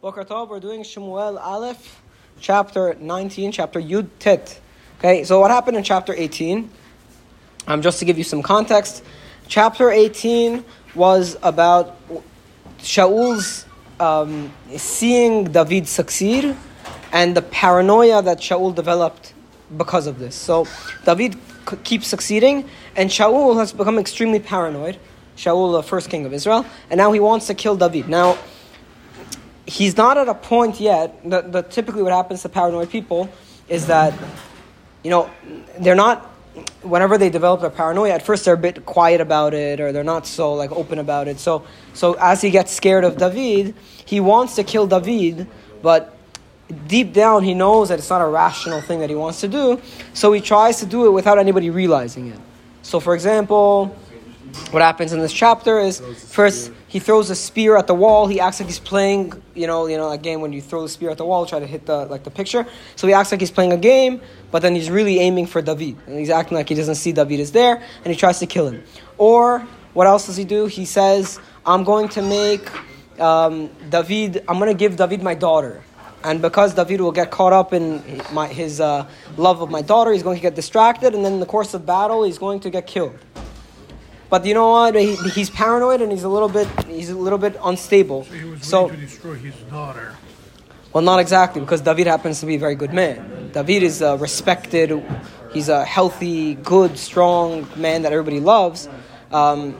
Boker we're doing Shemuel Aleph, chapter 19, chapter Yud Tet. Okay, so what happened in chapter 18? Um, just to give you some context, chapter 18 was about Shaul's um, seeing David succeed and the paranoia that Shaul developed because of this. So David c- keeps succeeding, and Shaul has become extremely paranoid. Shaul, the first king of Israel, and now he wants to kill David. Now, he's not at a point yet. That, typically what happens to paranoid people is that, you know, they're not. Whenever they develop their paranoia, at first they're a bit quiet about it, or they're not so like open about it. So, so as he gets scared of David, he wants to kill David, but deep down he knows that it's not a rational thing that he wants to do. So he tries to do it without anybody realizing it. So, for example, what happens in this chapter is first he throws a spear at the wall. He acts like he's playing, you know, you know, a game when you throw the spear at the wall, try to hit the like the picture. So he acts like he's playing a game, but then he's really aiming for David, and he's acting like he doesn't see David is there, and he tries to kill him. Or what else does he do? He says, "I'm going to make um, David. I'm going to give David my daughter." And because David will get caught up in my, his uh, love of my daughter, he's going to get distracted, and then in the course of battle, he's going to get killed. But you know what? He, he's paranoid and he's a little bit he's a little bit unstable. So he was So, to destroy his daughter. well, not exactly because David happens to be a very good man. David is uh, respected. He's a healthy, good, strong man that everybody loves. Um,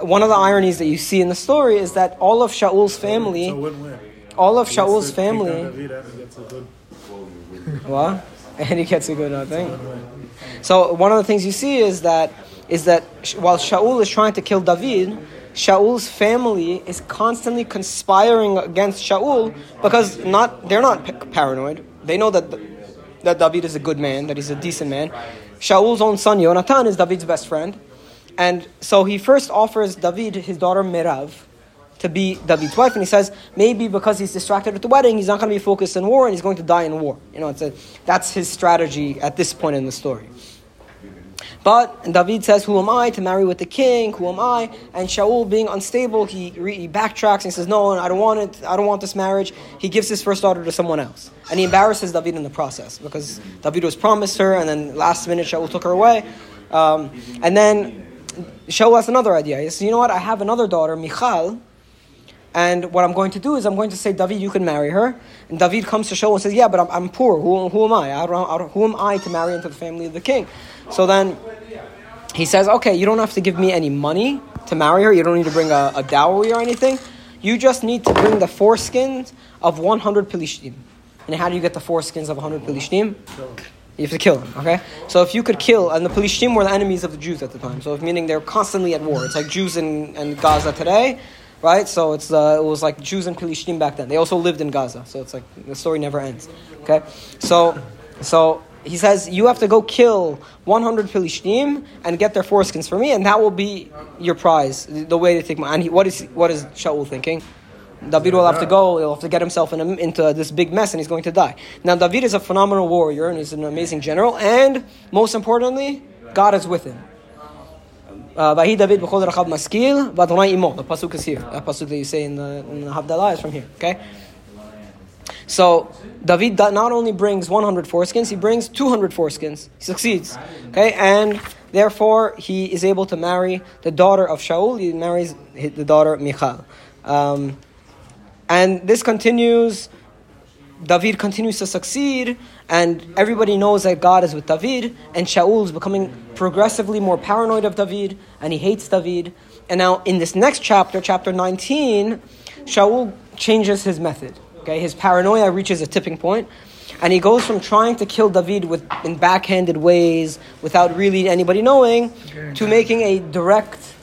one of the ironies that you see in the story is that all of Shaul's family, a all of Shaul's to take on family, David and he gets a good what? And he gets a good uh, thing. So one of the things you see is that is that while Shaul is trying to kill David, Shaul's family is constantly conspiring against Shaul because not they're not paranoid. They know that that David is a good man, that he's a decent man. Shaul's own son Yonatan is David's best friend, and so he first offers David his daughter Merav to be David's wife, and he says maybe because he's distracted at the wedding, he's not going to be focused in war, and he's going to die in war. You know, it's a, that's his strategy at this point in the story. But David says, "Who am I to marry with the king? Who am I?" And Shaul, being unstable, he, re- he backtracks and he says, "No, I don't want it. I don't want this marriage." He gives his first daughter to someone else, and he embarrasses David in the process because David was promised her, and then last minute Shaul took her away. Um, and then Shaul has another idea. He says, "You know what? I have another daughter, Michal." And what I'm going to do is I'm going to say, David, you can marry her. And David comes to Shaul and says, Yeah, but I'm, I'm poor. Who, who am I? I, don't, I don't, who am I to marry into the family of the king? So then he says, Okay, you don't have to give me any money to marry her. You don't need to bring a, a dowry or anything. You just need to bring the foreskins of 100 Pelishtim. And how do you get the foreskins of 100 Pelishtim? You have to kill them, okay? So if you could kill, and the Pelishtim were the enemies of the Jews at the time, so if, meaning they're constantly at war. It's like Jews in, in Gaza today, right? So it's uh, it was like Jews and Pelishtim back then. They also lived in Gaza, so it's like the story never ends, okay? So, so he says you have to go kill 100 Pelishtim and get their foreskins for me, and that will be your prize, the way to take my. And he, what is what is Shaul thinking? David will have to go, he'll have to get himself in a, into this big mess and he's going to die. Now, David is a phenomenal warrior and he's an amazing general, and most importantly, God is with him. Uh, Vahi David b'chol rachab maskil, v'adonai imo. The pasuk is here. That pasuk that you say in the, in the Havdalah is from here. Okay. So David not only brings 100 foreskins, he brings 200 foreskins. He succeeds. Okay, and therefore he is able to marry the daughter of Shaul. He marries the daughter Michal. Um, and this continues. David continues to succeed, and everybody knows that God is with David, and Shaul is becoming progressively more paranoid of David, and he hates David. And now, in this next chapter, chapter 19, Shaul changes his method. Okay, his paranoia reaches a tipping point, and he goes from trying to kill David with in backhanded ways, without really anybody knowing, to making a direct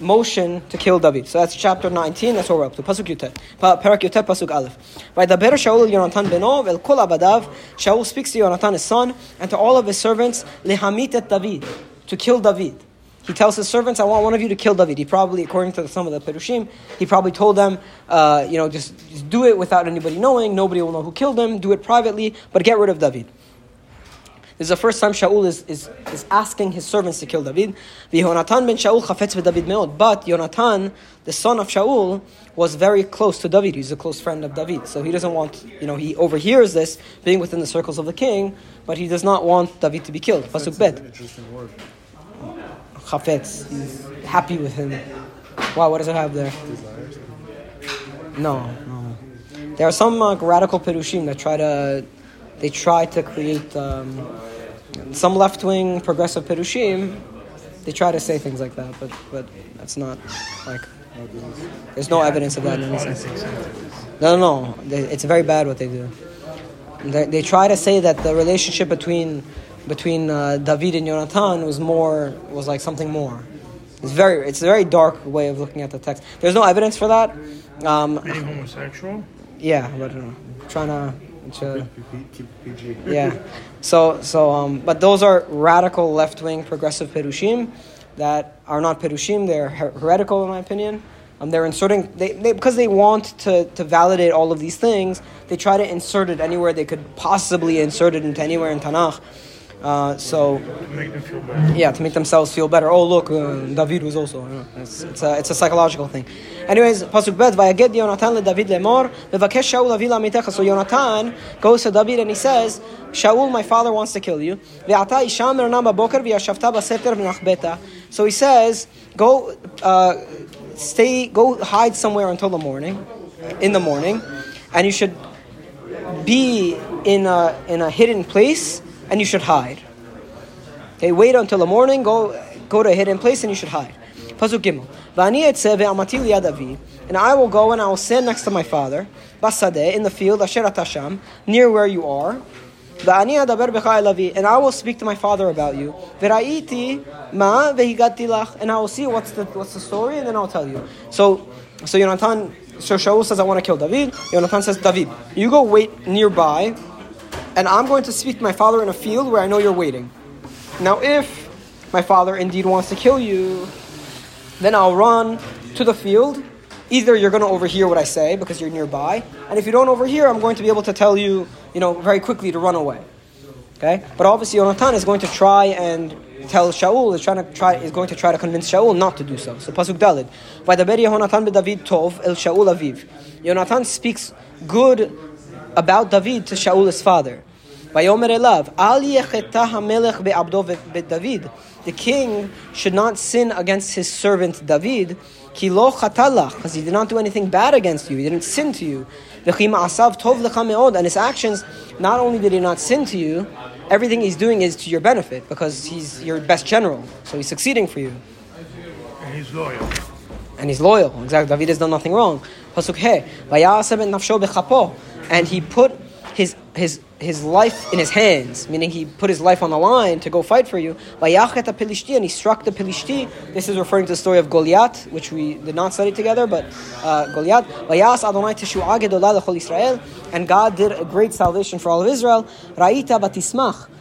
motion to kill David. So that's chapter 19, that's what we're up to. Pasuk Yutet. Pa- Parak Yutet, Pasuk Aleph. Vaydaber Shaul Yonatan benov el kol abadav. Shaul speaks to Yonatan his son and to all of his servants, lehamit et David, to kill David. He tells his servants, I want one of you to kill David. He probably, according to some of the Perushim, he probably told them, uh, you know, just, just do it without anybody knowing. Nobody will know who killed him. Do it privately, but get rid of David. This is the first time Shaul is, is, is asking his servants to kill David. V'Yonatan ben Shaul chafetz David meod. But Yonatan, the son of Shaul, was very close to David. He's a close friend of David. So he doesn't want, you know, he overhears this being within the circles of the king, but he does not want David to be killed. Pasuk bet. Interesting word. Chafetz. He's happy with him. Wow, what does it have there? No, no. There are some uh, radical perushim that try to, they try to create um, some left-wing progressive perushim. They try to say things like that, but but that's not like. There's no evidence of that in any sense. No, no, no. They, it's very bad what they do. They, they try to say that the relationship between between uh, David and Jonathan was more was like something more. It's very it's a very dark way of looking at the text. There's no evidence for that. Um, Being homosexual? yeah, but uh, trying to. Keep PG. yeah. So so um, but those are radical left wing progressive perushim that are not perushim. They're her- heretical in my opinion. Um, they're inserting they, they because they want to, to validate all of these things. They try to insert it anywhere they could possibly insert it into anywhere in Tanakh. Uh, so yeah, to make themselves feel better. Oh, look, uh, David was also. you know, it's, it's, a, it's a psychological thing. Anyways, pasuk bet. Vayaged Yonatan le David lemor levakesh Shaul avi lamitecha. So Yonatan goes to David and he says, Shaul, my father wants to kill you. Ve'ata isham baboker baseter v'nachbeta. So he says, go, uh, stay, go hide somewhere until the morning, in the morning, and you should be in a in a hidden place, and you should hide. Okay, wait until the morning, go go to a hidden place and you should hide. Pasuk Gimel. And I will go and I will stand next to my father, basadeh, in the field, asher near where you are. And I will speak to my father about you. And I will see what's the what's the story, and then I'll tell you. So, so Yonatan, so Shaul says, I want to kill David. Yonatan says, David, you go wait nearby, and I'm going to speak to my father in a field where I know you're waiting. Now, if my father indeed wants to kill you, then I'll run to the field. Either you're going to overhear what I say because you're nearby, and if you don't overhear, I'm going to be able to tell you, you know, very quickly to run away. Okay, but obviously Yonatan is going to try and tell Shaul is trying to try is going to try to convince Shaul not to do so. So pasuk dalid, by the Yonatan be David tov el Shaul aviv. Yonatan speaks good about David to Shaul his father. Vayomer elav al hamelech be'abdo David. The king should not sin against his servant David. Ki lo chatalach, because he did not do anything bad against you. He didn't sin to you. V'chi ma'asav tov lecha me'od. And his actions, not only did he not sin to you, everything he's doing is to your benefit because he's your best general. So he's succeeding for you And he's loyal. and he's loyal. Exactly. David has done nothing wrong. Pasuk he, "Vayasem et nafsho bechapo," and he put his his his life in his hands, meaning he put his life on the line to go fight for you. And he struck the Pelishti. This is referring to the story of Goliath, which we did not study together, but uh, Goliath. And God did a great salvation for all of Israel.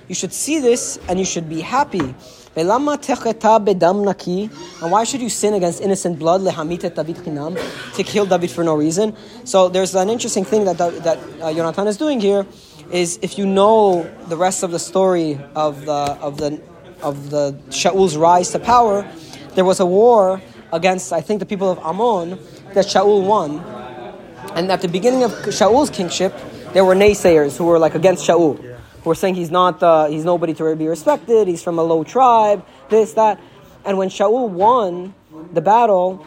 You should see this and you should be happy. And why should you sin against innocent blood? To kill David for no reason. So there's an interesting thing that that uh, Yonatan is doing here. Is if you know the rest of the story of the of the of the Shaul's rise to power, there was a war against I think the people of Ammon that Shaul won. And at the beginning of Shaul's kingship, there were naysayers who were like against Shaul, were saying he's not, uh, he's nobody to be respected. He's from a low tribe, this that. And when Shaul won the battle,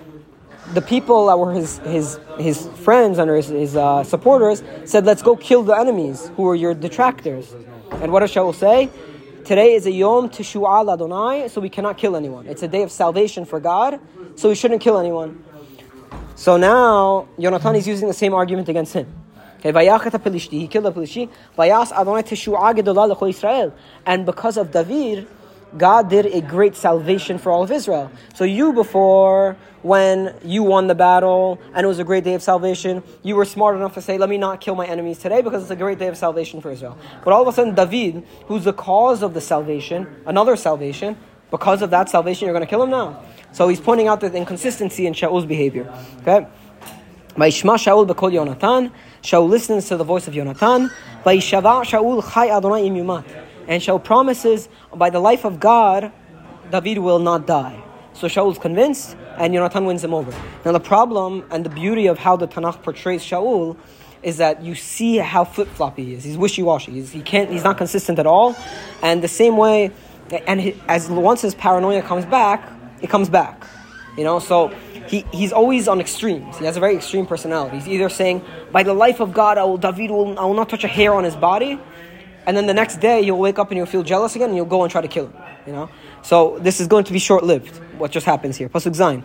the people that were his his his friends and his, his uh, supporters said, "Let's go kill the enemies who are your detractors." And what does Shaul say? Today is a Yom Teshu'al Adonai, so we cannot kill anyone. It's a day of salvation for God, so we shouldn't kill anyone. So now Yonatan is using the same argument against him. Pelishti, he killed the Pelishti. And because of David, God did a great salvation for all of Israel. So you before, when you won the battle and it was a great day of salvation, you were smart enough to say, let me not kill my enemies today because it's a great day of salvation for Israel. But all of a sudden, David, who's the cause of the salvation, another salvation, because of that salvation, you're going to kill him now. So he's pointing out the inconsistency in Shaul's behavior. Okay? Vayishma Shaul b'kol Yonatan. Shaul listens to the voice of Yonatan. Vayishava Shaul chai Adonai im yumat. and Shaul promises by the life of God, David will not die. So Shaul's convinced, and Yonatan wins him over. Now the problem and the beauty of how the Tanakh portrays Shaul is that you see how flip floppy he is. He's wishy washy. He's, he can't. He's not consistent at all. And the same way, and he, as once his paranoia comes back, it comes back. You know, so he, he's always on extremes. He has a very extreme personality. He's either saying, "By the life of God, I will David will I will not touch a hair on his body," and then the next day you'll wake up and you'll feel jealous again and you'll go and try to kill him. You know, so this is going to be short lived. What just happens here? Pasuk Zayin.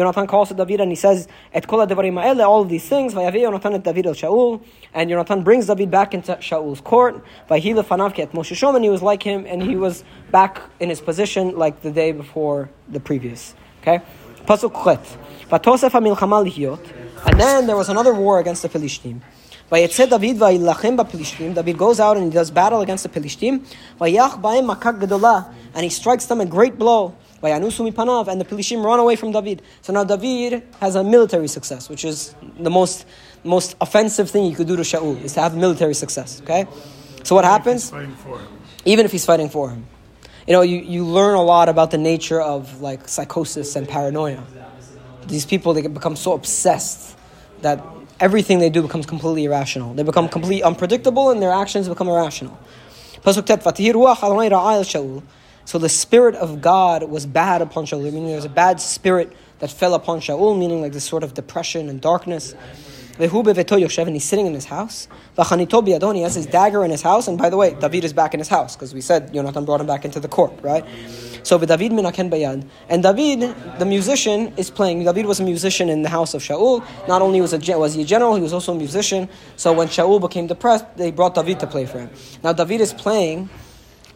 Yonatan calls to David and he says, Et kol ma'ele, all of these things, vayavi Yonatan et David el Shaul, and Yonatan brings David back into Shaul's court, vayihi lefanav et Moshe Shom, and he was like him, and he was back in his position like the day before the previous. Okay? Pasuk Chet. Vatosef ha-milchama and then there was another war against the Philistines. Vayetze David vayilachem b'Pelishtim. David goes out and he does battle against the Pelishtim. Vayach b'hem makak gedolah, and he strikes them a great blow. Vayanusu mipanav, and the Pelishtim run away from David. So now David has a military success, which is the most most offensive thing you could do to Shaul is to have military success. Okay, so what happens? Fighting for him. Even if he's fighting for him, you know, you, you learn a lot about the nature of like psychosis and paranoia. These people they become so obsessed that everything they do becomes completely irrational. They become completely unpredictable, and their actions become irrational. Pasuk tet, So the spirit of God was bad upon Shaul, meaning there was a bad spirit that fell upon Shaul, meaning like this sort of depression and darkness. And he's sitting in his house. Biyadon, he has his dagger in his house. And by the way, David is back in his house, because we said Yonatan brought him back into the court, right? So David minaken bayad. And David, the musician, is playing. David was a musician in the house of Shaul. Not only was, was he a general, he was also a musician. So when Shaul became depressed, they brought David to play for him. Now David is playing,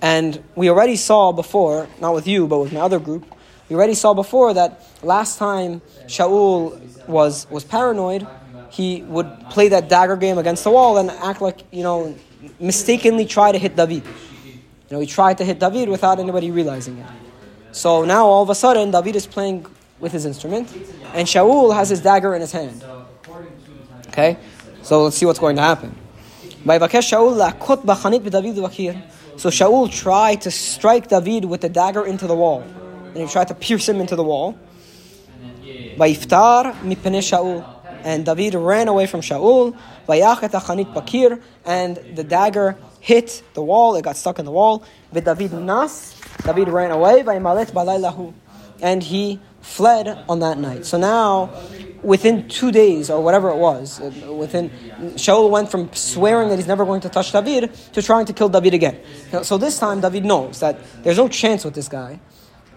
and we already saw before, not with you, but with my other group, we already saw before that last time Shaul was, was paranoid, he would play that dagger game against the wall and act like, you know, mistakenly try to hit David. You know, he tried to hit David without anybody realizing it. So now all of a sudden, David is playing with his instrument, and Shaul has his dagger in his hand. Okay? So let's see what's going to happen. So Shaul tried to strike David with a dagger into the wall, and he tried to pierce him into the wall. Vayiftar mipnei Shaul, and David ran away from Shaul. Bakir, and the dagger hit the wall. It got stuck in the wall. David nas, David ran away. Vayimalet and he fled on that night. So now within two days or whatever it was, uh, within Shaul went from swearing that he's never going to touch David to trying to kill David again. So this time, David knows that there's no chance with this guy.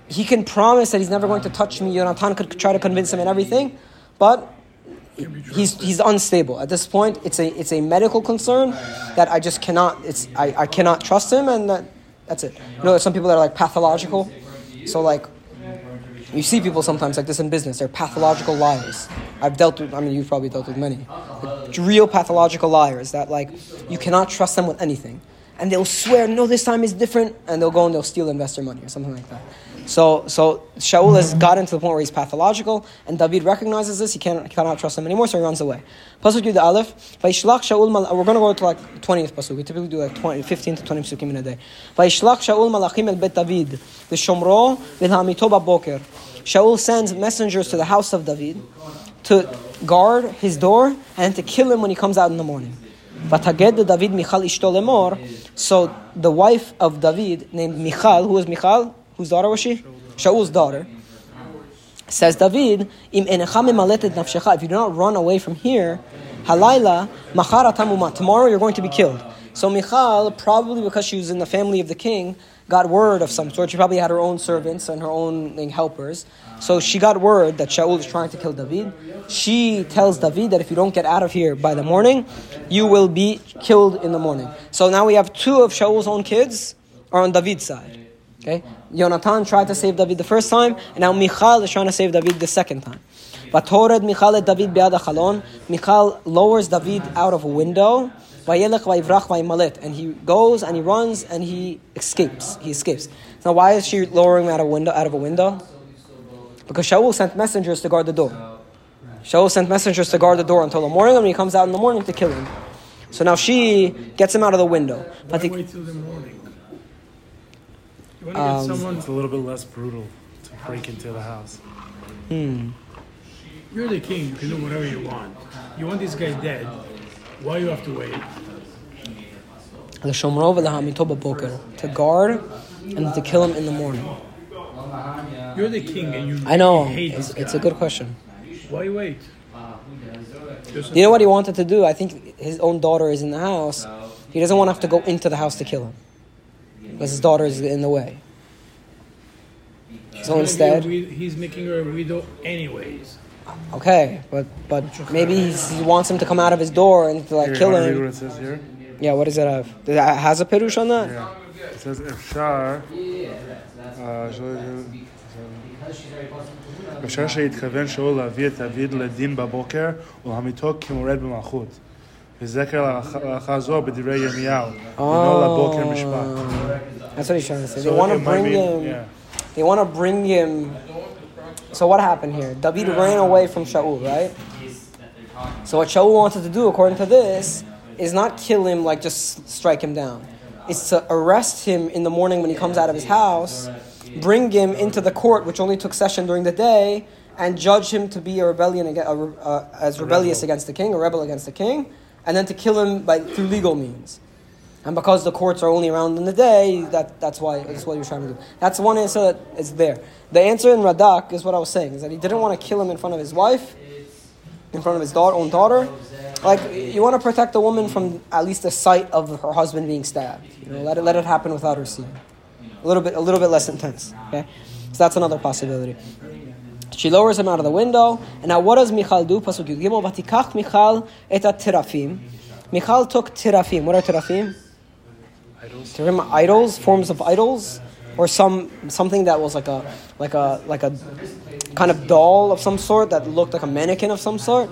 He can promise that he's never going to touch me. Yonatan could try to convince him and everything, but he's he's unstable at this point. It's a it's a medical concern that I just cannot. It's I, I cannot trust him, and that that's it. You know, some people that are like pathological. So like you see people sometimes like this in business. They're pathological liars. I've dealt with. I mean, you've probably dealt with many. Like, real pathological liars that like you cannot trust them with anything, and they'll swear, "No, this time is different," and they'll go and they'll steal investor money or something like that. So, so Shaul has mm-hmm. gotten to the point where he's pathological, and David recognizes this. He can't, he cannot trust him anymore, so he runs away. Pasuk Yud Aleph. Vayishlach Shaul. We're going to go to like twentieth pasuk. We typically do like 20, 15 to twenty pasukim in a day. Vayishlach Shaul malachim el bet David v'shomro v'hamito baboker. Shaul sends messengers to the house of David to guard his door and to kill him when he comes out in the morning. Vataged David Michal ishto lemor. So the wife of David, named Michal, who was Michal? Whose daughter was she? Shaul's daughter. Says David. If you do not run away from here, halayla machar atamuma. Tomorrow you're going to be killed. So Michal, probably because she was in the family of the king, got word of some sort. She probably had her own servants and her own helpers. So she got word that Shaul is trying to kill David. She tells David that if you don't get out of here by the morning, you will be killed in the morning. So now we have two of Shaul's own kids are on David's side. Okay? Yonatan tried to save David the first time, and now Michal is trying to save David the second time. Vatored Michal et David be'ad chalon. Michal lowers David out of a window. Vayelech vayivrach vayimalet. And he goes and he runs and he escapes. He escapes. Now, why is she lowering him out of a window? Out of a window? Because Shaul sent messengers to guard the door. Shaul sent messengers to guard the door until the morning, and he comes out in the morning to kill him. So now she gets him out of the window. Why But the, wait till the morning? You want to Um, get someone. It's a little bit less brutal to break into the house. You're the king. You can do whatever you want. You want this guy dead. Why you have to wait? the shomro v'lahamito b'boker, to guard and to kill him in the morning. You're the king, and you. I know it's, it's a good question. Why wait? You know what he wanted to do? I think his own daughter is in the house. He doesn't want to have to go into the house to kill him because his daughter is in the way. So gonna be a instead, he's making her a widow anyways okay, but but maybe he's, he wants him to come out of his door and to like Here, kill you wanna read him. what it says here? Yeah, what does it have? Does it has a perush on that? Yeah. It says אפשר, אה, שלא- אפשר שהתכוון שאול להביא את דוד לדין בבוקר ולהמיתו כמורד במלכות. וזכר להלכה זו בדברי ירמיהו. דינו לבוקר משפט. That's what he's trying to say. They So want to it might bring mean- him. yeah. They want to bring him. so what happened here? David ran away from Shaul, right? So what Shaul wanted to do, according to this, is not kill him like just strike him down. It's to arrest him in the morning when he comes out of his house, bring him into the court, which only took session during the day, and judge him to be a rebellion against, uh, as rebellious against the king, a rebel against the king, and then to kill him by through legal means. And because the courts are only around in the day, that, that's why that's what you're trying to do. That's one answer that is there. The answer in Radak is what I was saying, is that he didn't want to kill him in front of his wife, in front of his daughter, own daughter. Like you want to protect a woman from at least the sight of her husband being stabbed. You know, let it let it happen without her seeing. A little bit a little bit less intense. Okay, so that's another possibility. She lowers him out of the window, and now what does Michal do? Pasuk Yud Gimel, "Vatikach Michal terafim." Michal took terafim. What are terafim? Idols. Do you remember idols, forms of idols, or some something that was like a like a like a kind of doll of some sort that looked like a mannequin of some sort.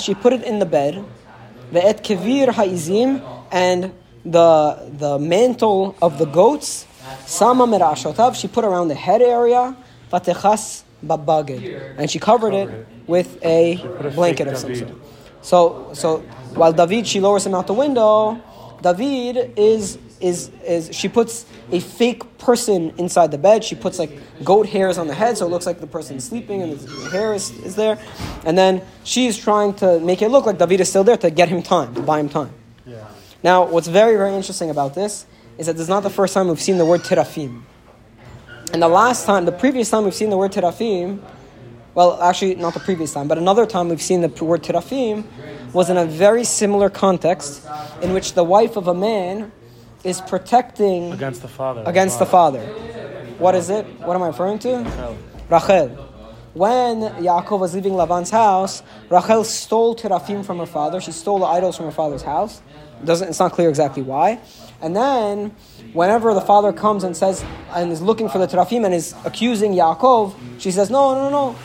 She put it in the bed. Ve'et kevir ha'izim, and the the mantle of the goats. Sama merashotav, she put around the head area. Vatechas babaged, and she covered it with a blanket of some sort. So, so while David, she lowers him out the window. David is is is she puts a fake person inside the bed. She puts like goat hairs on the head, so it looks like the person's sleeping and the hair is, is there. And then she's trying to make it look like David is still there to get him time, to buy him time. Yeah. Now, what's very very interesting about this is that this is not the first time we've seen the word terafim. And the last time, the previous time we've seen the word terafim, well, actually, not the previous time, but another time we've seen the word terafim was in a very similar context in which the wife of a man is protecting Against the father. against the father. What is it? What am I referring to? Rachel. When Yaakov was leaving Laban's house, Rachel stole terafim from her father. She stole the idols from her father's house. Doesn't, it's not clear exactly why. And then, whenever the father comes and says and is looking for the terafim and is accusing Yaakov, she says, "No, no, no,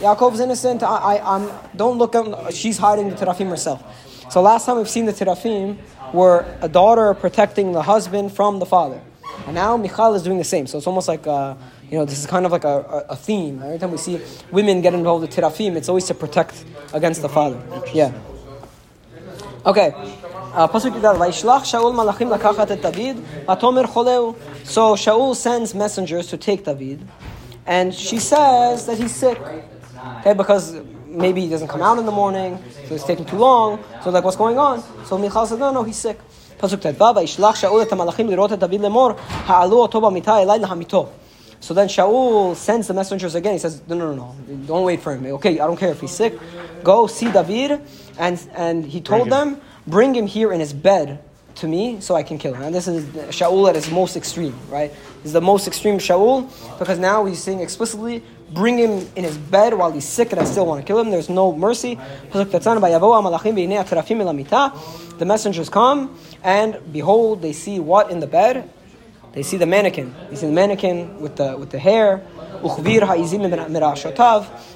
Yaakov's innocent. I, I, I'm. Don't look at. She's hiding the terafim herself." So last time we've seen the terafim were a daughter protecting the husband from the father, and now Michal is doing the same. So it's almost like uh you know this is kind of like a, a, a theme. Every time we see women get involved with terafim, it's always to protect against the father. Yeah. Okay. Uh. So Shaul sends messengers to take David, and she says that he's sick. Okay, because maybe he doesn't come out in the morning, so it's taking too long. So like, what's going on? So Michal said, no, no, he's sick. Pasuk Tet Vav, "Vayishlach Shaul et malachim lirot et David lemor, ha'alu oto b'mita elai lahamito." So then Shaul sends the messengers again. He says, no, no, no, no, don't wait for him. Okay, I don't care if he's sick. Go see David. And, and he told Bring them, bring him here in his bed to me so I can kill him. And this is Shaul at his most extreme, right? Is the most extreme Shaul because now he's saying explicitly, bring him in his bed while he's sick and I still want to kill him. There's no mercy. The messengers come and behold, they see what in the bed? They see the mannequin. They see the mannequin with the with the hair,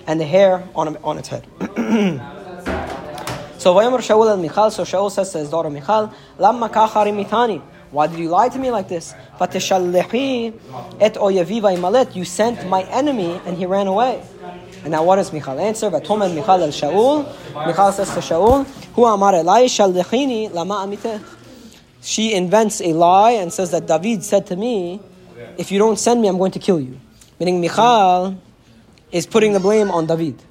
and the hair on on its head. so. So Shaul says to his daughter Michal, Lamma kachari mitani. Why did you lie to me like this? Et vaymalet. You sent my enemy and he ran away. And now what does Michal answer? Vatomen Michal el Shaul. Michal says to Shaul, Hu amar elai shalechini lama amitech. She invents a lie and says that David said to me, "If you don't send me, I'm going to kill you." Meaning Michal is putting the blame on David.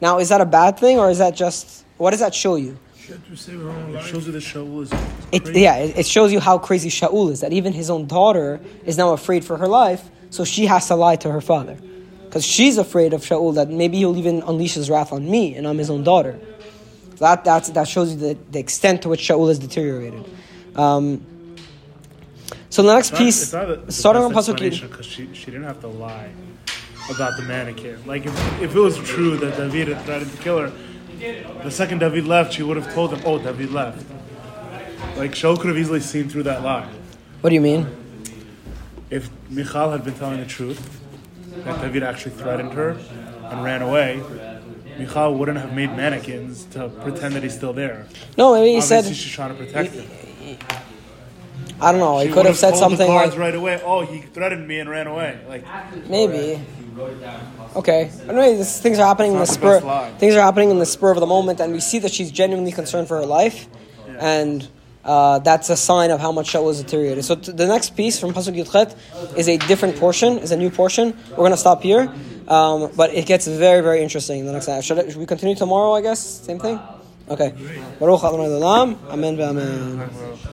Now, is that a bad thing or is that just what does that show you? She had to save her own It shows you that Shaul is It, yeah, it, it shows you how crazy Shaul is. That even his own daughter is now afraid for her life, so she has to lie to her father, because she's afraid of Shaul that maybe he'll even unleash his wrath on me, and I'm his own daughter. That that's, that shows you the, the extent to which Shaul has deteriorated. Um, so the next It's not- piece, it's not the starting on pasuk Yud. explanation 'cause she, she didn't have to lie about the mannequin. Like if, if it was true that David had threatened to kill her, the second David left, she would have told him, "Oh, David left." Like Shaul could have easily seen through that lie. What do you mean? If Michal had been telling the truth, that David actually threatened her and ran away, Michal wouldn't have made mannequins to pretend that he's still there. No, maybe he Obviously, said she's trying to protect him. I don't know. He She could would have said told something guards like right away. Oh, he threatened me and ran away. Like maybe. Okay. Anyway, this, things are happening in the the spur. Things are happening in the spur of the moment, and we see that she's genuinely concerned for her life, and uh, that's a sign of how much Shaul is deteriorated. So t- the next piece from Pasuk Yudchet is a different portion, is a new portion. We're going to stop here, um, but it gets very, very interesting. The next time. Should, I- should we continue tomorrow? I guess same thing. Okay. Baruch Adonai Olam. Amen. Amen.